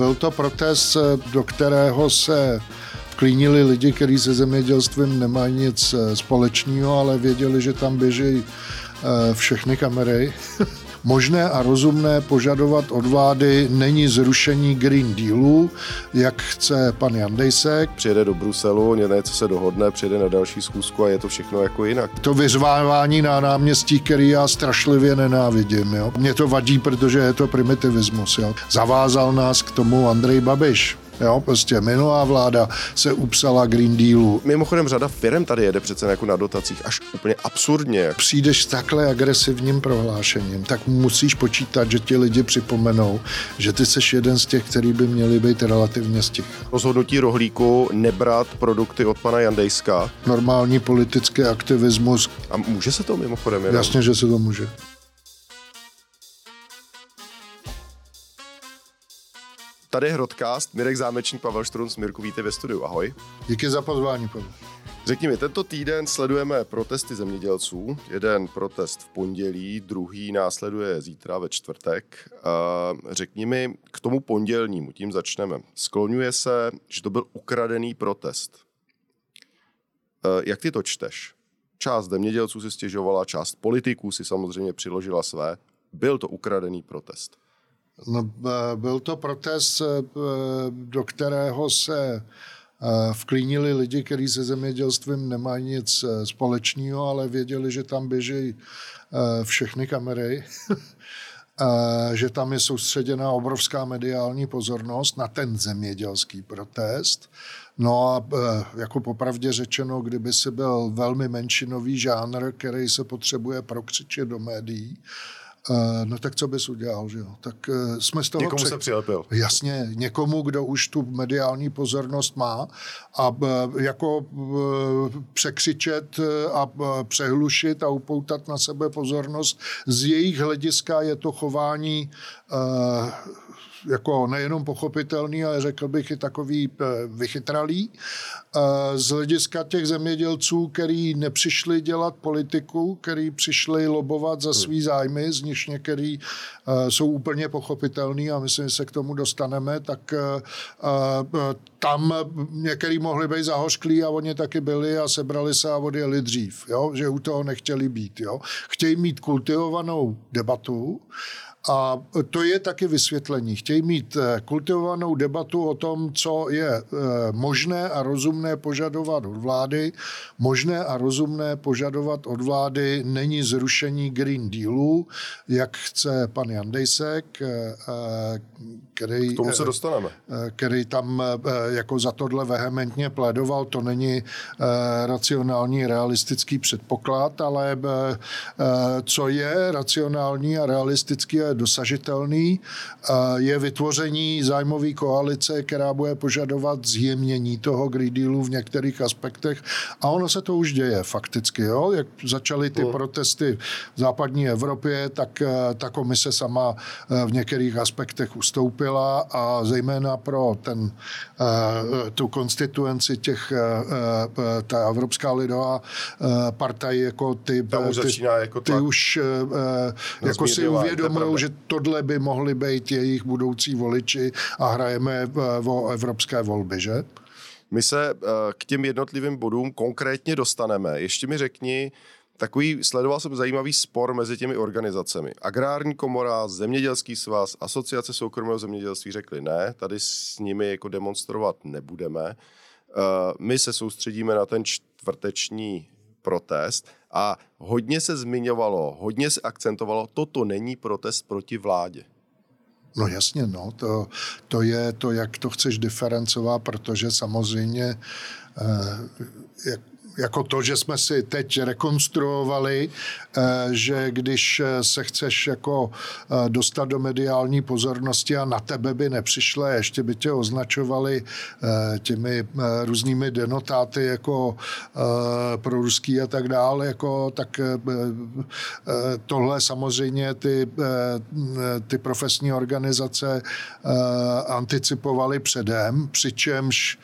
Byl to protest, do kterého se vklínili lidi, kteří se zemědělstvím nemají nic společného, ale věděli, že tam běží všechny kamery. Možné a rozumné požadovat od vlády není zrušení Green Dealu, jak chce pan Jandejsek. Přijede do Bruselu, něco se dohodne, přijede na další schůzku a je to všechno jako jinak. To vyzvávání na náměstí, který já strašlivě nenávidím. Jo. Mě to vadí, protože je to primitivismus. Jo. Zavázal nás k tomu Andrej Babiš. Jo, prostě minulá vláda se upsala Green Dealu. Mimochodem řada firm tady jede přece jako na dotacích až úplně absurdně. Přijdeš s takhle agresivním prohlášením, tak musíš počítat, že ti lidi připomenou, že ty seš jeden z těch, který by měli být relativně stich. Rozhodnutí rohlíku nebrat produkty od pana Jandejska. Normální politický aktivismus. A může se to mimochodem? Jenom? Jasně, že se to může. Tady je Hrodcast, Mirek Zámečník, Pavel Štrunc, Mirku, víte ve studiu, ahoj. Díky za pozvání, Pavel. Řekni mi, tento týden sledujeme protesty zemědělců. Jeden protest v pondělí, druhý následuje zítra ve čtvrtek. Řekni mi k tomu pondělnímu, tím začneme. Skloňuje se, že to byl ukradený protest. Jak ty to čteš? Část zemědělců si stěžovala, část politiků si samozřejmě přiložila své. Byl to ukradený protest. No, byl to protest, eh, do kterého se eh, vklínili lidi, kteří se zemědělstvím nemají nic eh, společného, ale věděli, že tam běží všechny kamery, že tam je soustředěna obrovská mediální pozornost na ten zemědělský protest. No a jako popravdě řečeno, kdyby si byl velmi menšinový žánr, který se potřebuje prokřičet do médií, no tak co bys udělal, že jo? Tak uh, jsme z toho... Někomu pře- se přilepil. Jasně, někomu, kdo už tu mediální pozornost má a uh, jako překřičet a přehlušit a upoutat na sebe pozornost. Z jejich hlediska je to chování jako nejenom pochopitelný, ale řekl bych i takový eh, vychytralý. Eh, z hlediska těch zemědělců, který nepřišli dělat politiku, který přišli lobovat za hmm. svý zájmy, z nich některý eh, jsou úplně pochopitelný a myslím, že se k tomu dostaneme, tak tam některý mohli být zahořklí a oni taky byli a sebrali se a odjeli dřív, jo? že u toho nechtěli být. Jo? Chtějí mít kultivovanou debatu, a to je taky vysvětlení. Chtějí mít eh, kultivovanou debatu o tom, co je eh, možné a rozumné požadovat od vlády. Možné a rozumné požadovat od vlády není zrušení Green Dealu, jak chce pan Jandejsek, eh, který, K tomu se dostaneme. který tam jako za tohle vehementně plédoval. To není racionální, realistický předpoklad, ale co je racionální a realistický a dosažitelný, je vytvoření zájmové koalice, která bude požadovat zjemnění toho Green Dealu v některých aspektech. A ono se to už děje fakticky. Jo? Jak začaly ty no. protesty v západní Evropě, tak eh, ta komise sama eh, v některých aspektech ustoupila a zejména pro ten, eh, tu konstituenci těch, ta Evropská lidová partaj, jako ty, ty, jako ty už jako si uvědomují, že tohle by mohli být jejich budoucí voliči a hrajeme o evropské volby, že? My se eh, k těm jednotlivým bodům konkrétně dostaneme. Ještě mi řekni, takový, sledoval jsem zajímavý spor mezi těmi organizacemi. Agrární komora, Zemědělský svaz, Asociace soukromého zemědělství řekli ne, tady s nimi jako demonstrovat nebudeme. Eh, my se soustředíme na ten čtvrteční protest a hodně se zmiňovalo, hodně se akcentovalo, toto není protest proti vládě. No jasně, no, to, to je to, jak to chceš diferencovat, protože samozřejmě eh, jak jako to, že jsme si teď rekonstruovali, eh, že když eh, se chceš jako eh, dostat do mediální pozornosti a na tebe by nepřišle, ještě by tě označovali těmi různými denotáty jako pro ruský a tak dále, jako, tak tohle samozřejmě ty, ty profesní organizace anticipovaly předem, přičemž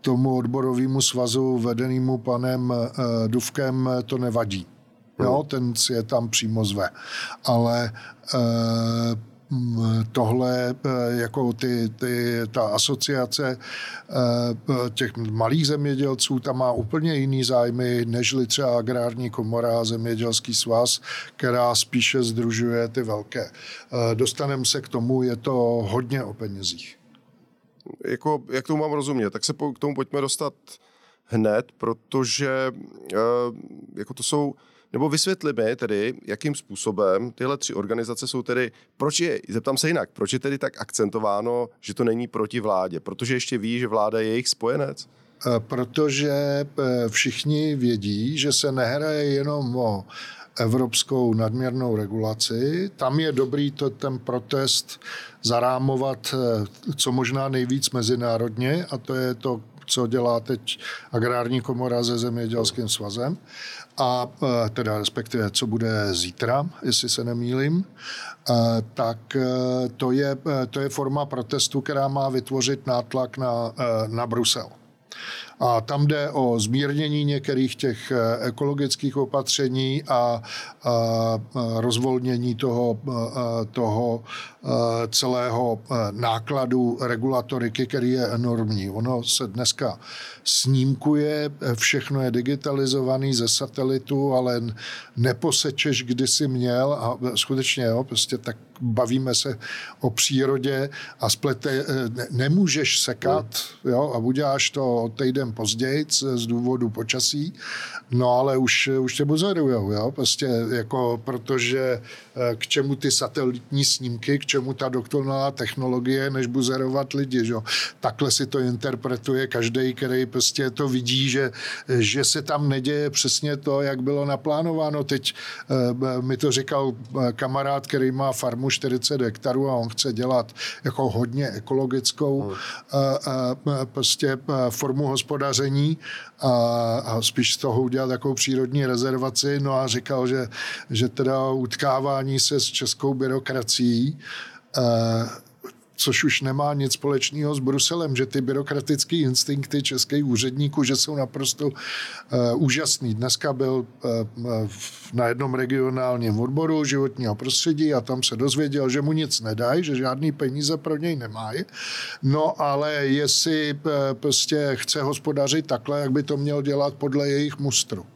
tomu odborovému svazu vedenému panem eh, Duvkem to nevadí. Jo, ten si je tam přímo zve. Ale e, tohle jako ty, ty, ta asociace těch malých zemědělců, tam má úplně jiný zájmy, nežli třeba agrární komora a zemědělský svaz, která spíše združuje ty velké. Dostaneme se k tomu, je to hodně o penězích. Jako, jak tomu mám rozumět, tak se k tomu pojďme dostat hned, protože jako to jsou nebo vysvětli mi tedy, jakým způsobem tyhle tři organizace jsou tedy, proč je, zeptám se jinak, proč je tedy tak akcentováno, že to není proti vládě? Protože ještě ví, že vláda je jejich spojenec? E, protože e, všichni vědí, že se nehraje jenom o evropskou nadměrnou regulaci. Tam je dobrý to, ten protest zarámovat e, co možná nejvíc mezinárodně a to je to, co dělá teď agrární komora se zemědělským svazem a e, teda respektive, co bude zítra, jestli se nemýlim, e, tak to je, to je forma protestu, která má vytvořit nátlak na, na Brusel. A tam jde o zmírnění některých těch eh, ekologických opatření a, rozvolnění toho, eh, toho eh, celého nákladu regulatoriky, který je enormní. Ono se dneska snímkuje, všechno je digitalizovaný ze satelitu, ale neposečeš, kdy jsi měl a skutečně, jo, prostě tak bavíme se o přírodě a splete, nemůžeš sekat, jo, a uděláš to týden později z důvodu počasí, no ale už, už tě buzerujou, jo, prostě jako, protože eh, k čemu ty satelitní snímky, k čemu ta doktorná technologie, než buzerovat lidi, jo. Takhle si to interpretuje každý, který prostě to vidí, že, že se tam neděje přesně to, jak bylo naplánováno. Teď eh, mi to říkal eh, kamarád, který má farmu 40 hektarů a on chce dělat jako hodně ekologickou hmm. prostě formu hospodaření a, a spíš z toho udělat takovou přírodní rezervaci. No a říkal, že, že teda utkávání se s českou byrokracií což už nemá nic společného s Bruselem, že ty byrokratické instinkty českých úředníků, že jsou naprosto uh, úžasný. Dneska byl uh, na jednom regionálním odboru životního prostředí a tam se dozvěděl, že mu nic nedají, že žádný peníze pro něj nemají. No ale jestli uh, prostě chce hospodařit takhle, jak by to měl dělat podle jejich mustru.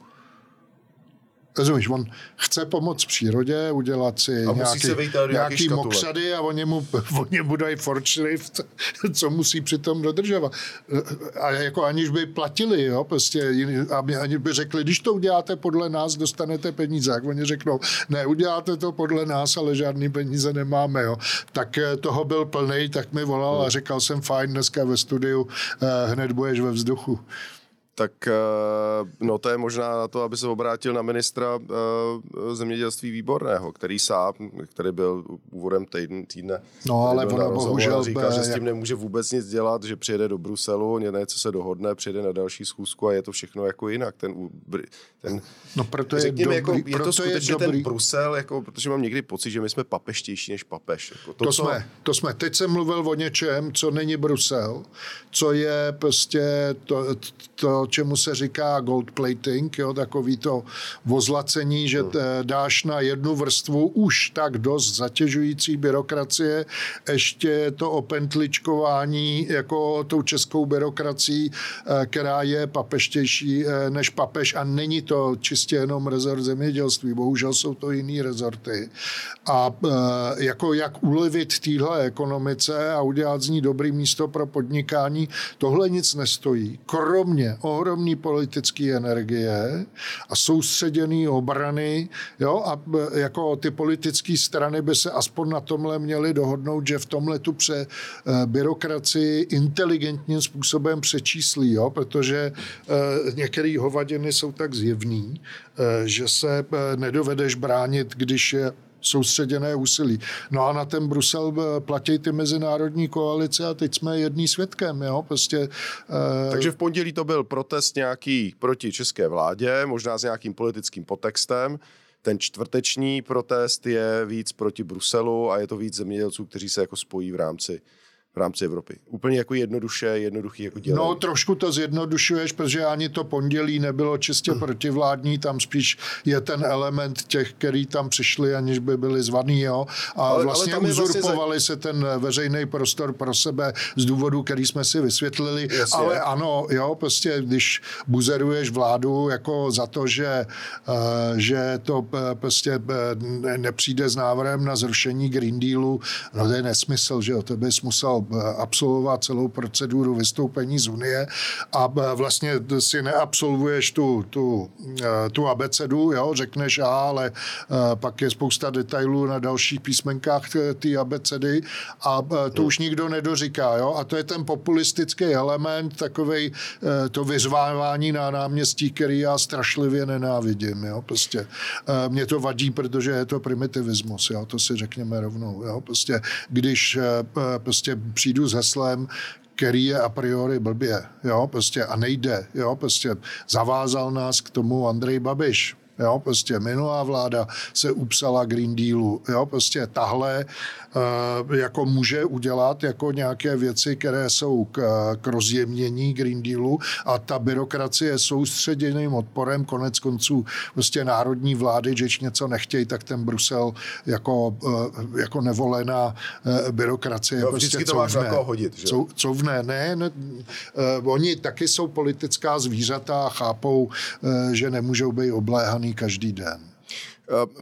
Rozumíš, on chce pomoct přírodě, udělat si a nějaký, nějaký mokřady a oni mu, oni mu dají fortschrift, co musí přitom dodržovat. A jako aniž by platili, jo, prostě, aby, aniž by řekli, když to uděláte podle nás, dostanete peníze. Jak oni řeknou, ne, uděláte to podle nás, ale žádný peníze nemáme, jo. Tak eh, toho byl plný, tak mi volal a říkal jsem, fajn, dneska ve studiu eh, hned budeš ve vzduchu tak eh, no to je možná na to, aby se obrátil na ministra uh, zemědělství výborného, který sám, který byl úvodem týdne, týdne no ale ono bohužel říká, že s tím nemůže vůbec nic dělat, že přijede do Bruselu, něco se dohodne, přijede na další schůzku a je to všechno jako jinak. Ten, ten no proto je, řekněme, dobrý, jako, je to skutečně je dobrý. ten Brusel, jako, protože mám někdy pocit, že my jsme papeštější než papež. Jako to, to, co... jsme, to jsme. Teď jsem mluvil o něčem, co není Brusel, co je prostě to, to čemu se říká gold plating, jo, takový to vozlacení, že dáš na jednu vrstvu už tak dost zatěžující byrokracie, ještě to opentličkování jako tou českou byrokracií, eh, která je papeštější eh, než papež a není to čistě jenom rezort zemědělství, bohužel jsou to jiný rezorty. A eh, jako jak ulevit téhle ekonomice a udělat z ní dobrý místo pro podnikání, tohle nic nestojí. Kromě ohromný politické energie a soustředěný obrany, jo, a jako ty politické strany by se aspoň na tomhle měly dohodnout, že v tomhle tu pře eh, byrokracii inteligentním způsobem přečíslí, jo, protože eh, některé hovadiny jsou tak zjevný, že se nedovedeš bránit, když je soustředěné úsilí. No a na ten Brusel eh, platí ty mezinárodní koalice a teď jsme jedný svědkem, jo, prostě. Uh... Takže v pondělí to byl protest nějaký proti české vládě, možná s nějakým politickým potextem. Ten čtvrteční protest je víc proti Bruselu a je to víc zemědělců, kteří se jako spojí v rámci v rámci Evropy. Úplně jako jednoduše, jednoduchý jako dělení. No, trošku to zjednodušuješ, protože ani to pondělí nebylo čistě protivládní, tam spíš je ten element těch, který tam přišli, aniž by byli zvaný, jo. A Ale- ale vlastně je vlastně uzurpovali se ten veřejný prostor pro sebe z důvodu, který jsme si vysvětlili. Jasně. Ale ano, jo, prostě když buzeruješ vládu jako za to, že, eh, že to eh, prostě eh, ne- nepřijde s návrhem na zrušení Green Dealu, no to je nesmysl, že jo, to bys musel absolvovat celou proceduru vystoupení z Unie a eh, vlastně si neabsolvuješ tu, tu, eh, tu abecedu, jo, řekneš A, ale eh, pak je spousta detailů na dalších písmenkách té- abecedy a to už nikdo nedoříká, jo, a to je ten populistický element, takovej eh, to vyřvávání na náměstí, který já strašlivě nenávidím, jo, prostě. Mě to vadí, protože je to primitivismus, jo, to si řekněme rovnou, jo, prostě, když prostě přijdu s heslem, který je a priori blbě, jo, prostě a nejde, jo, prostě zavázal nás k tomu Andrej Babiš, Jo, prostě minulá vláda se upsala Green Dealu. Jo, prostě tahle jako může udělat jako nějaké věci, které jsou k, k rozjemnění Green Dealu a ta byrokracie je soustředěným odporem konec konců prostě národní vlády, když něco nechtějí, tak ten Brusel jako, eh, jako nevolená eh, byrokracie Jo, prostě vždycky to máš na couvne. koho hodit, že? Cou- couvne, ne, ne uh, oni taky jsou politická zvířata a chápou, že nemůžou být obléhaný každý den.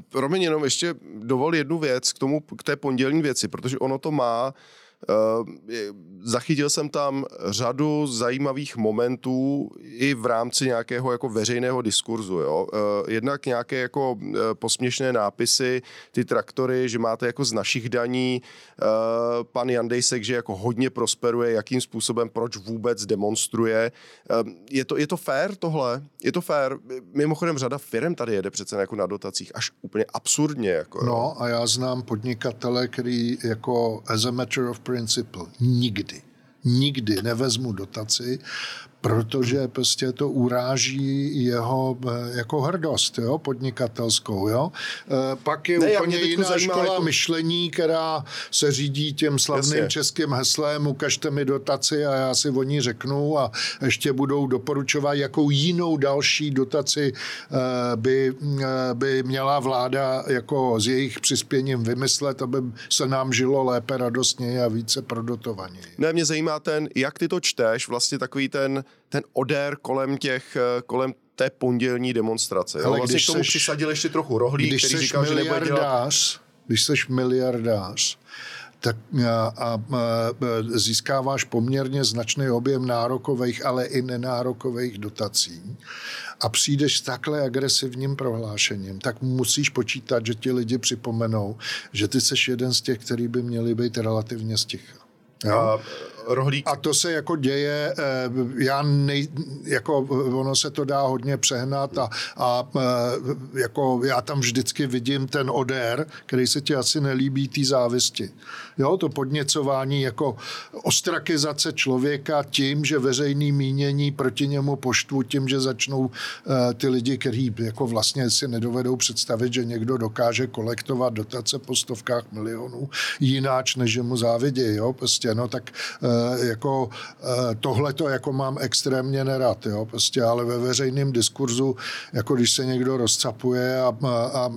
Promiň, jenom ještě dovol jednu věc k tomu, k té pondělní věci, protože ono to má zachytil jsem tam řadu zajímavých momentů i v rámci nějakého jako veřejného diskurzu. Jo? Uh, jednak nějaké jako uh, posměšné nápisy, ty traktory, že máte jako z našich daní, pan Jandejsek, že jako hodně prosperuje, jakým způsobem, proč vůbec demonstruje. Je, to, je to fair tohle? Je to fair? Mimochodem řada firm tady jede přece jako na dotacích, až úplně absurdně. Jako. No a já znám podnikatele, který jako as a matter of principle nikdy, nikdy nevezmu dotaci, protože prostě to uráží jeho eh, jako hrdost, jo, podnikatelskou, jo. Eh, Pak je Ne, úplně jiná škola jako- myšlení, která se řídí tím slavným Jasně. českým heslem ukažte mi dotaci a já si o ní řeknu a ještě budou doporučovat, jakou jinou další dotaci eh, by, by měla vláda jako s jejich přispěním vymyslet, aby se nám žilo lépe, radostněji a více prodotovaněji. Ne, mě zajímá ten, jak ty to čteš, vlastně takový ten, ten odér kolem těch, eh, kolem té pondělní demonstrace. Jo? Ale Vlastně když k tomu seš- přisadil ještě trochu rohlík, Když který jsi říkal, že nebude dělat... miliardář, když jsi miliardář, tak a, a, a, získáváš poměrně značný objem nárokových, ale i nenárokových dotací a přijdeš s takhle agresivním prohlášením, tak musíš počítat, že ti lidi připomenou, že ty jsi jeden z těch, který by měli být relativně sticha. Jo? A rohlík, A to se jako děje, eh, já nej, jako ono se to dá hodně přehnat a, a eh, jako já tam vždycky vidím ten odér, který se ti asi nelíbí, té závisti. Jo, to podněcování jako ostrakizace člověka tím, že veřejný mínění proti němu poštvu, tím, že začnou eh, ty lidi, kteří jako vlastně si nedovedou představit, že někdo dokáže kolektovat dotace po stovkách milionů jináč, než že mu závidí, jo, prostě, no tak eh, jako tohle to jako mám extrémně nerad, jo, prostě, ale ve veřejném diskurzu, jako když se někdo rozcapuje a, a, a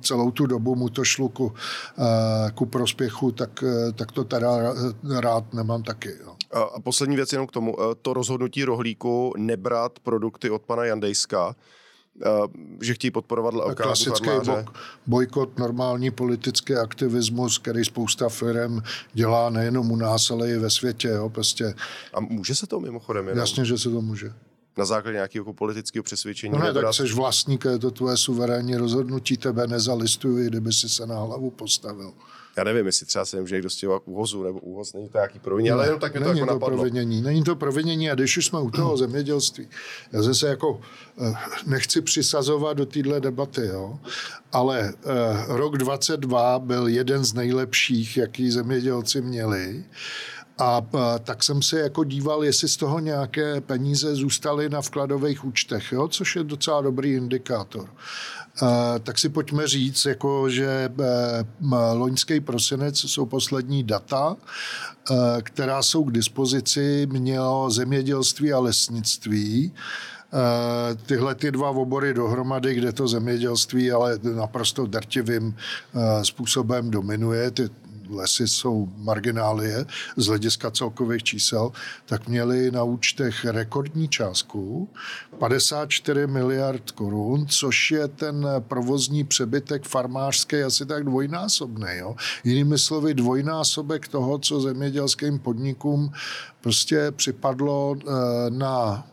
celou tu dobu mu to šlo ku, eh, ku prospěchu, tak, eh, tak to teda rád nemám taky, jo. a, poslední věc jenom k tomu. eh, To rozhodnutí rohlíku nebrat produkty od pana Jandejska, eh, že chtějí podporovat lokální klasický bok, bojkot, normální politický aktivismus, který spousta firm dělá nejenom u nás, ale i ve světě. Jo, prostě. A může se to mimochodem jenom Jasně, že se to může. na základě nějakého jako politického přesvědčení? No ne, tak nebrat? jsi vlastník, je to tvoje suverénní rozhodnutí, tebe nezalistuju, kdyby si se na hlavu postavil. Já nevím, jestli třeba se nemůže někdo stěhovat k úhozu, nebo úhoz není to nějaký provině, ale jenom tak mě to Není jako to napadlo. provinění. Není to provinění a když už jsme u toho zemědělství, já zase jako eh, nechci přisazovat do téhle debaty, jo, ale eh, rok 22 byl jeden z nejlepších, jaký zemědělci měli A tak jsem se jako díval, jestli z toho nějaké peníze zůstaly na vkladových účtech, jo? což je docela dobrý indikátor. Tak si pojďme říct, jako, že loňský prosinec jsou poslední data, která jsou k dispozici, mělo zemědělství a lesnictví. Tyhle ty dva obory dohromady, kde to zemědělství ale naprosto drtivým způsobem dominuje, ty lesy jsou marginálie z hlediska celkových čísel, tak měli na účtech rekordní částku 54 miliard korun, což je ten provozní přebytek farmářský asi tak dvojnásobný. Jo? Jinými slovy dvojnásobek toho, co zemědělským podnikům prostě připadlo eh, na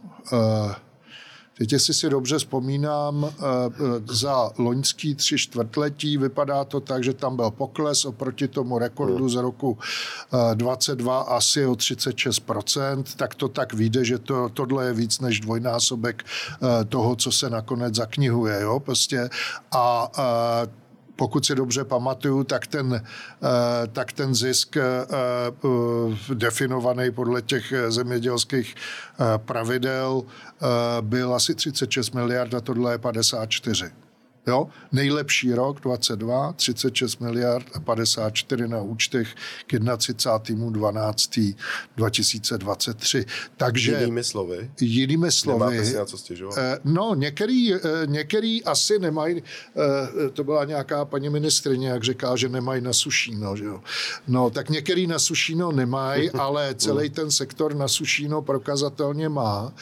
Teď, jestli si dobře vzpomínám, eh, za loňský tři čtvrtletí vypadá to tak, že tam byl pokles oproti tomu rekordu z roku 22 eh, asi o 36%, tak to tak vyjde, že to, tohle je víc než dvojnásobek eh, toho, co se nakonec zaknihuje. Jo? Prostě a pokud si dobře pamatuju, tak ten, eh, tak ten zisk eh, eh, definovaný podle těch zemědělských pravidel byl asi 36 miliard a tohle je 54. Jo? Nejlepší rok 22, 36 miliard a 54 na účtech k 31. 2023. Takže, jinými slovy? Jinými slovy. Nemáte si na co stěžovat? Eh, no, některý, eh, některý asi nemají, eh, to byla nějaká paní ministrině, jak říká, že nemají na sušíno. Že jo? No, tak některý na sušíno nemají, ale celý ten sektor na sušíno prokazatelně má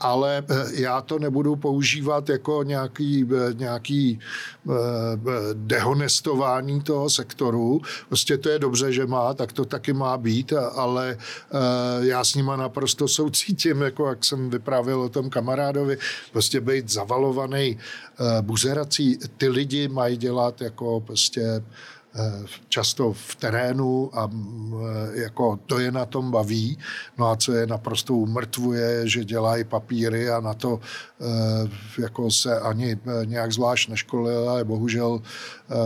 ale eh, já to nebudu používat jako nějaký, eh, nějaký eh, dehonestování toho sektoru. Prostě to je dobře, že má, tak to taky má být, ale já s nima naprosto soucítím, jako jak jsem vyprávěl o tom kamarádovi, prostě být zavalovaný buzerací. Ty lidi mají dělat jako prostě často v terénu a eh, jako to je na tom baví. No a co je naprosto umrtvuje, že dělají papíry a na to eh, jako se ani nějak zvlášť neškolili, ale bohužel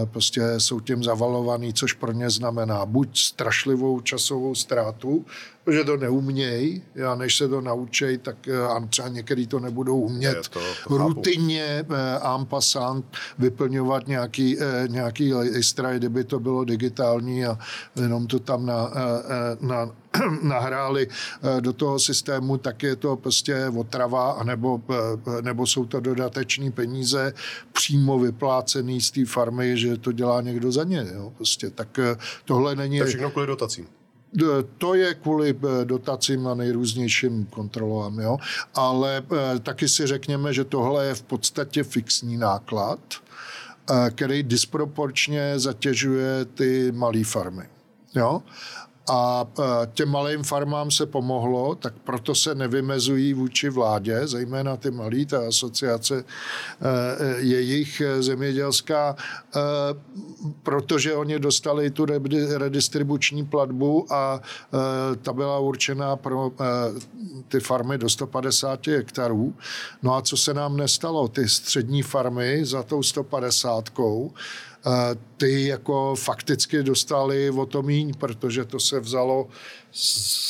prostě jsou tím zavalovaný, což pro ně znamená buď strašlivou časovou ztrátu, protože to neumějí, a než se to naučí, tak eh, a třeba některý to nebudou umět to, to rutinně en eh, passant vyplňovat nějaký, eh, nějaký listra, kdyby to bylo digitální a jenom to tam na, na nahráli do toho systému, tak je to prostě otrava, anebo, nebo jsou to dodateční peníze přímo vyplácený z té farmy, že to dělá někdo za ně. Jo? Prostě, tak tohle není... To je všechno kvůli dotacím. To je kvůli eh, dotacím a nejrůznějším kontrolám, jo? ale eh, taky si řekněme, že tohle je v podstatě fixní náklad, eh, který disproporčně zatěžuje ty malé farmy. Jo? A e, těm malým farmám se pomohlo, tak proto se nevymezují vůči vládě, zejména ty malí, ta asociace e, e, jejich zemědělská, protože oni dostali tu redistribuční platbu a ta byla určená pro ty farmy do 150 hektarů. No a co se nám nestalo? Ty střední farmy za tou 150 ty jako fakticky dostali o to míň, protože to se vzalo,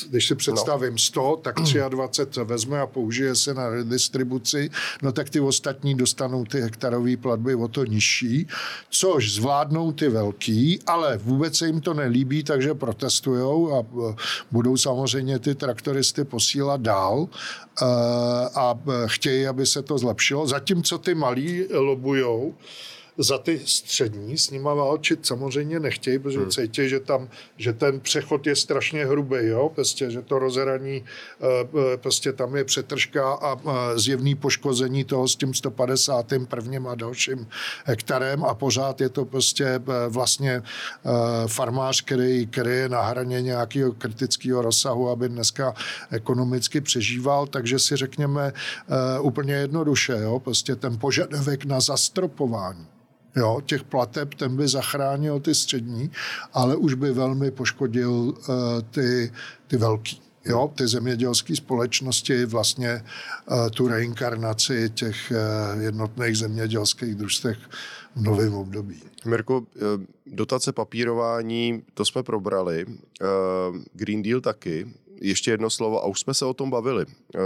když si představím 100, tak 23 vezme a použije se na redistribuci, no tak ty ostatní dostanou ty hektarové platby o to nižší, což zvládnou ty velký, ale vůbec se jim to nelíbí, takže protestujou a e, budou samozřejmě ty traktoristy posílat dál e, a e, chtějí, aby se to zlepšilo. Zatímco ty malí lobujou, za ty střední s nima válčit samozřejmě nechtějí, protože hmm. cítí, že tam, že ten přechod je strašně hrubý, jo, prostě, že to rozhraní, eh, eh, prostě tam je přetržka a zjevný poškození toho s tím 150. prvním a dalším hektarem a pořád je to prostě eh, vlastně farmář, který, který je na hraně nějakého kritického rozsahu, aby dneska ekonomicky přežíval, takže si řekněme úplně jednoduše, jo, prostě ten požadavek na zastropování jo, těch plateb, ten by zachránil ty střední, ale už by velmi poškodil uh, ty, ty velký. Jo, ty zemědělské společnosti vlastně uh, tu reinkarnaci těch uh, jednotných zemědělských družstvech v novém období. Mirko, dotace papírování, to jsme probrali. Green Deal taky. Ještě jedno slovo, a už jsme se o tom bavili. Eh,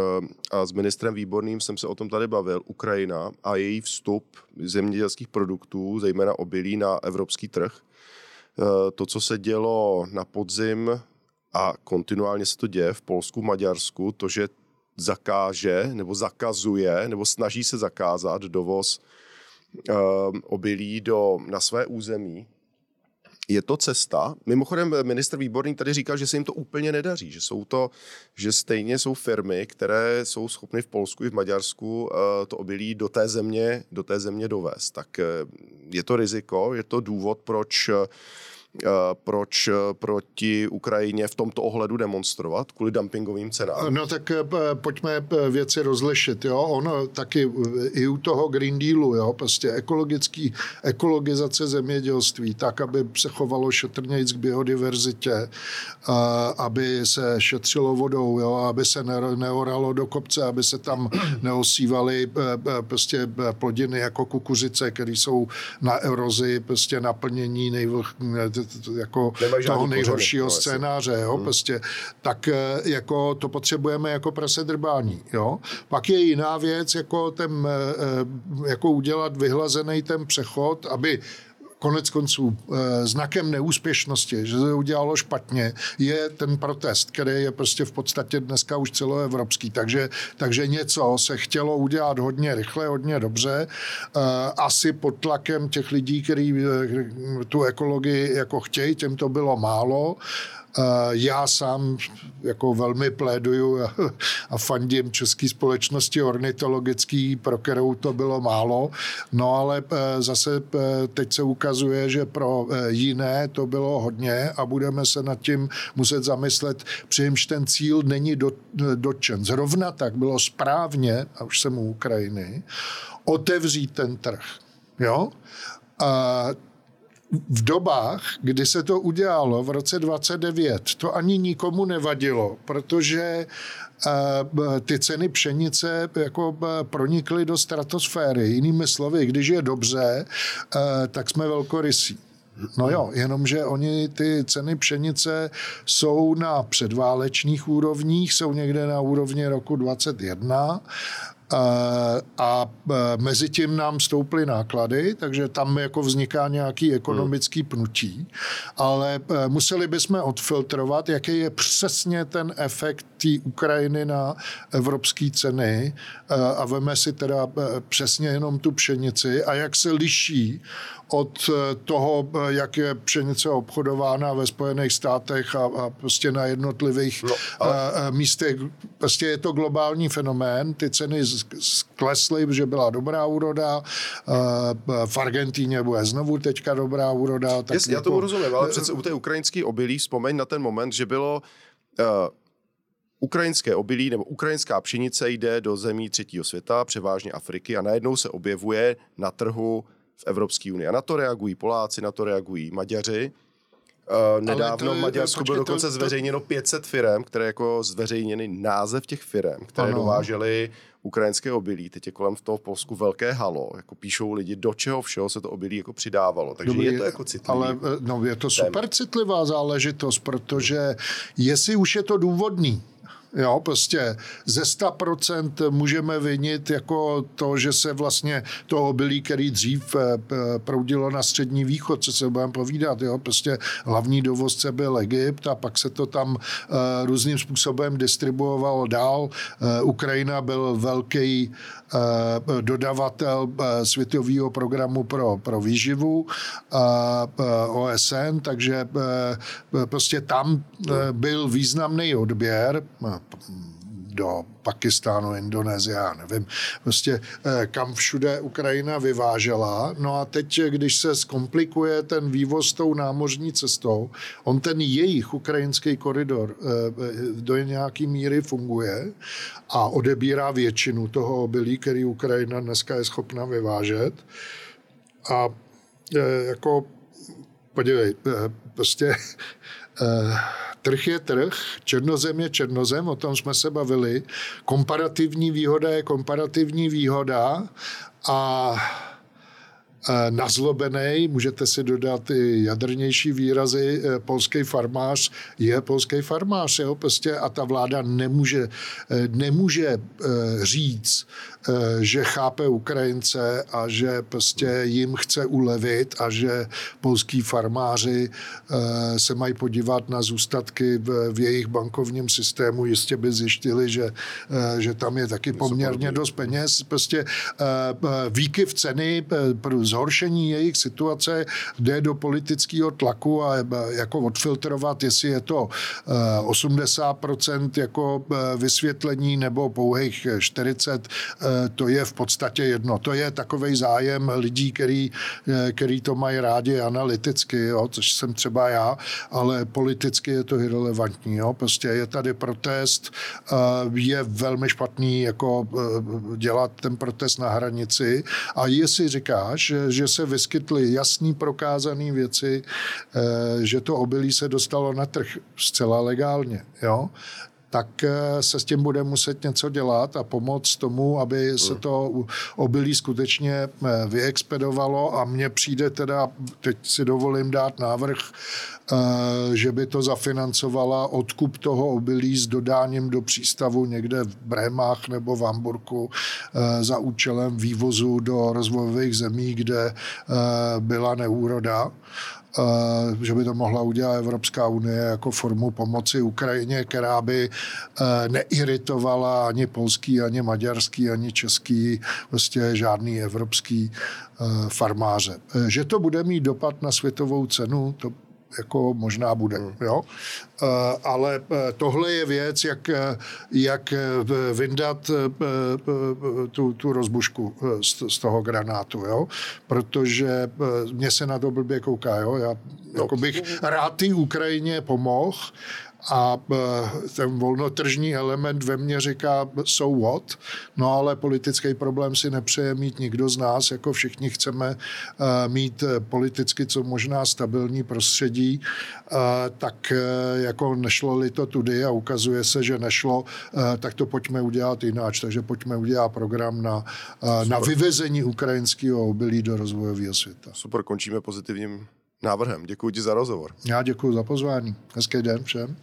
a s ministrem Výborným jsem se o tom tady bavil. Ukrajina a její vstup zemědělských produktů, zejména obilí, na evropský trh. To, co se dělo na podzim a kontinuálně se to děje v Polsku, Maďarsku, to, že zakáže nebo zakazuje nebo snaží se zakázat dovoz uh, obilí do, na své území, je to cesta. Mimochodem, minister Výborný tady říkal, že se jim to úplně nedaří, že jsou to, že stejně jsou firmy, které jsou schopny v Polsku i v Maďarsku uh, to obilí do té země, do té země dovést. Tak uh, je to riziko, je to důvod, proč Eh, proč eh, proti Ukrajině v tomto ohledu demonstrovat kvůli dumpingovým cenám? No tak eh, pojďme věci rozlišit. Jo? Ono taky i u toho Green Dealu, jo? prostě ekologický, ekologizace zemědělství, tak, aby se chovalo šetrnějc k biodiverzitě, aby se šetřilo vodou, jo? aby se neoralo do kopce, aby se tam neosívaly prostě plodiny jako kukuřice, které jsou na erozi prostě naplnění nejvlh, jako toho nejhoršího kořeny, scénáře, jo, hmm. prostě, tak eh, jako to potřebujeme jako prasedrbání, jo. Pak je jiná věc, jako ten, eh, eh, jako udělat vyhlazený ten přechod, aby konec konců znakem neúspěšnosti, že se udělalo špatně, je ten protest, který je prostě v podstatě dneska už celoevropský. Takže, takže něco se chtělo udělat hodně rychle, hodně dobře. Asi pod tlakem těch lidí, kteří tu ekologii jako chtějí, těm to bylo málo. Já sám jako velmi pléduju a fandím České společnosti ornitologický, pro kterou to bylo málo. No ale e, zase e, teď se ukazuje, že pro e, jiné to bylo hodně a budeme se nad tím muset zamyslet, přijímž ten cíl není dotčen. Zrovna tak bylo správně, a už jsem u Ukrajiny, otevřít ten trh. Jo? A v dobách, kdy se to udělalo v roce 29, to ani nikomu nevadilo, protože eh, ty ceny pšenice jako eh, pronikly do stratosféry. Jinými slovy, když je dobře, eh, tak jsme velkorysí. No jo, jenomže oni ty ceny pšenice jsou na předválečných úrovních, jsou někde na úrovni roku 21 a mezi tím nám stouply náklady, takže tam jako vzniká nějaký ekonomický pnutí, ale e, museli bychom odfiltrovat, jaký je přesně ten efekt té Ukrajiny na evropské ceny. A veme si teda přesně jenom tu pšenici. A jak se liší od toho, jak je pšenice obchodována ve Spojených státech a, a prostě na jednotlivých no, ale... místech. Prostě je to globální fenomén, ty ceny klesly, že byla dobrá úroda, v Argentíně bude znovu teďka dobrá úroda. Tak Jasně, jako... já tomu rozumím, ale přece u té ukrajinské obilí vzpomeň na ten moment, že bylo uh, ukrajinské obilí nebo ukrajinská pšenice jde do zemí třetího světa, převážně Afriky a najednou se objevuje na trhu v Evropské unii. A na to reagují Poláci, na to reagují Maďaři. Uh, nedávno v Maďarsku bylo dokonce to, to... zveřejněno 500 firm, které jako zveřejněny název těch firm, které ano. dovážely ukrajinské obilí. Teď je kolem v toho v Polsku velké halo. Jako píšou lidi, do čeho všeho se to obilí jako přidávalo. Takže Dobrý, je to jako citlivý. Ale eh, no, je to super citlivá záležitost, protože jestli už je to důvodný, Jo, prostě ze 100% můžeme vinit jako to, že se vlastně to obilí, který dřív eh, proudilo na střední východ, co se budeme povídat, jo, prostě hlavní dovozce byl Egypt a pak se to tam uh, různým způsobem distribuovalo dál. Uh, Ukrajina byl velký dodavatel světového programu pro, pro výživu OSN, takže prostě tam byl významný odběr, do Pakistánu, Indonésie, já nevím, prostě eh, kam všude Ukrajina vyvážela. No a teď, když se zkomplikuje ten vývoz tou námořní cestou, on ten jejich ukrajinský koridor eh, do nějaký míry funguje a odebírá většinu toho obilí, který Ukrajina dneska je schopna vyvážet. A eh, jako, podívej, prostě trh je trh, černozem je černozem, o tom jsme se bavili. Komparativní výhoda je komparativní výhoda a eh, nazlobený, můžete si dodat i jadrnější výrazy, eh, polský farmář je polský farmář, jo, prostě a ta vláda nemůže, eh, nemůže říct, že chápe Ukrajince a že prostě jim chce ulevit a že polský farmáři se mají podívat na zůstatky v, v jejich bankovním systému, jistě by zjištili, že, že tam je taky poměrně dost peněz. Prostě výkyv ceny pro zhoršení jejich situace jde do politického tlaku a jako odfiltrovat, jestli je to 80% jako vysvětlení nebo pouhých 40, to je v podstatě jedno. To je takový zájem lidí, který, který to mají rádi analyticky, jo, což jsem třeba já, ale politicky je to irrelevantní. Jo. Prostě je tady protest, je velmi špatný jako dělat ten protest na hranici a jestli říkáš, že, že se vyskytly jasný prokázané věci, eh, že to obilí se dostalo na trh zcela legálně. Jo? Tak eh, se s tím bude muset něco dělat a pomoct tomu, aby se to obilí skutečně eh, vyexpedovalo. A mně přijde teda, teď si dovolím dát návrh, eh, že by to zafinancovala odkup toho obilí s dodáním do přístavu někde v Brémách nebo v Hamburku za účelem vývozu do rozvojových zemí, kde byla neúroda že by to mohla udělat Evropská unie jako formu pomoci Ukrajině, která by e, neiritovala ani polský, ani maďarský, ani český, vlastně žádný evropský e, farmáře. Že to bude mít dopad na světovou cenu, to jako možná bude. Hmm. Jo? Eh, ale eh, tohle je věc, jak, eh, jak vyndat tu, tu rozbušku z, z toho granátu, jo? protože mě se na to blbě kouká. Jo? Já jako bych rád té Ukrajině pomohl, a e, ten volnotržní element ve mně říká so what, no ale politický problém si nepřeje mít nikdo z nás, jako všichni chceme e, mít politicky co možná stabilní prostředí, e, tak jako nešlo-li to tudy a ukazuje se, že nešlo, tak to pojďme udělat jináč, takže pojďme udělat program na, na vyvezení ukrajinského obilí do rozvojového světa. Super, končíme pozitivním návrhem. Děkuji ti za rozhovor. Já děkuji za pozvání. Hezký den všem.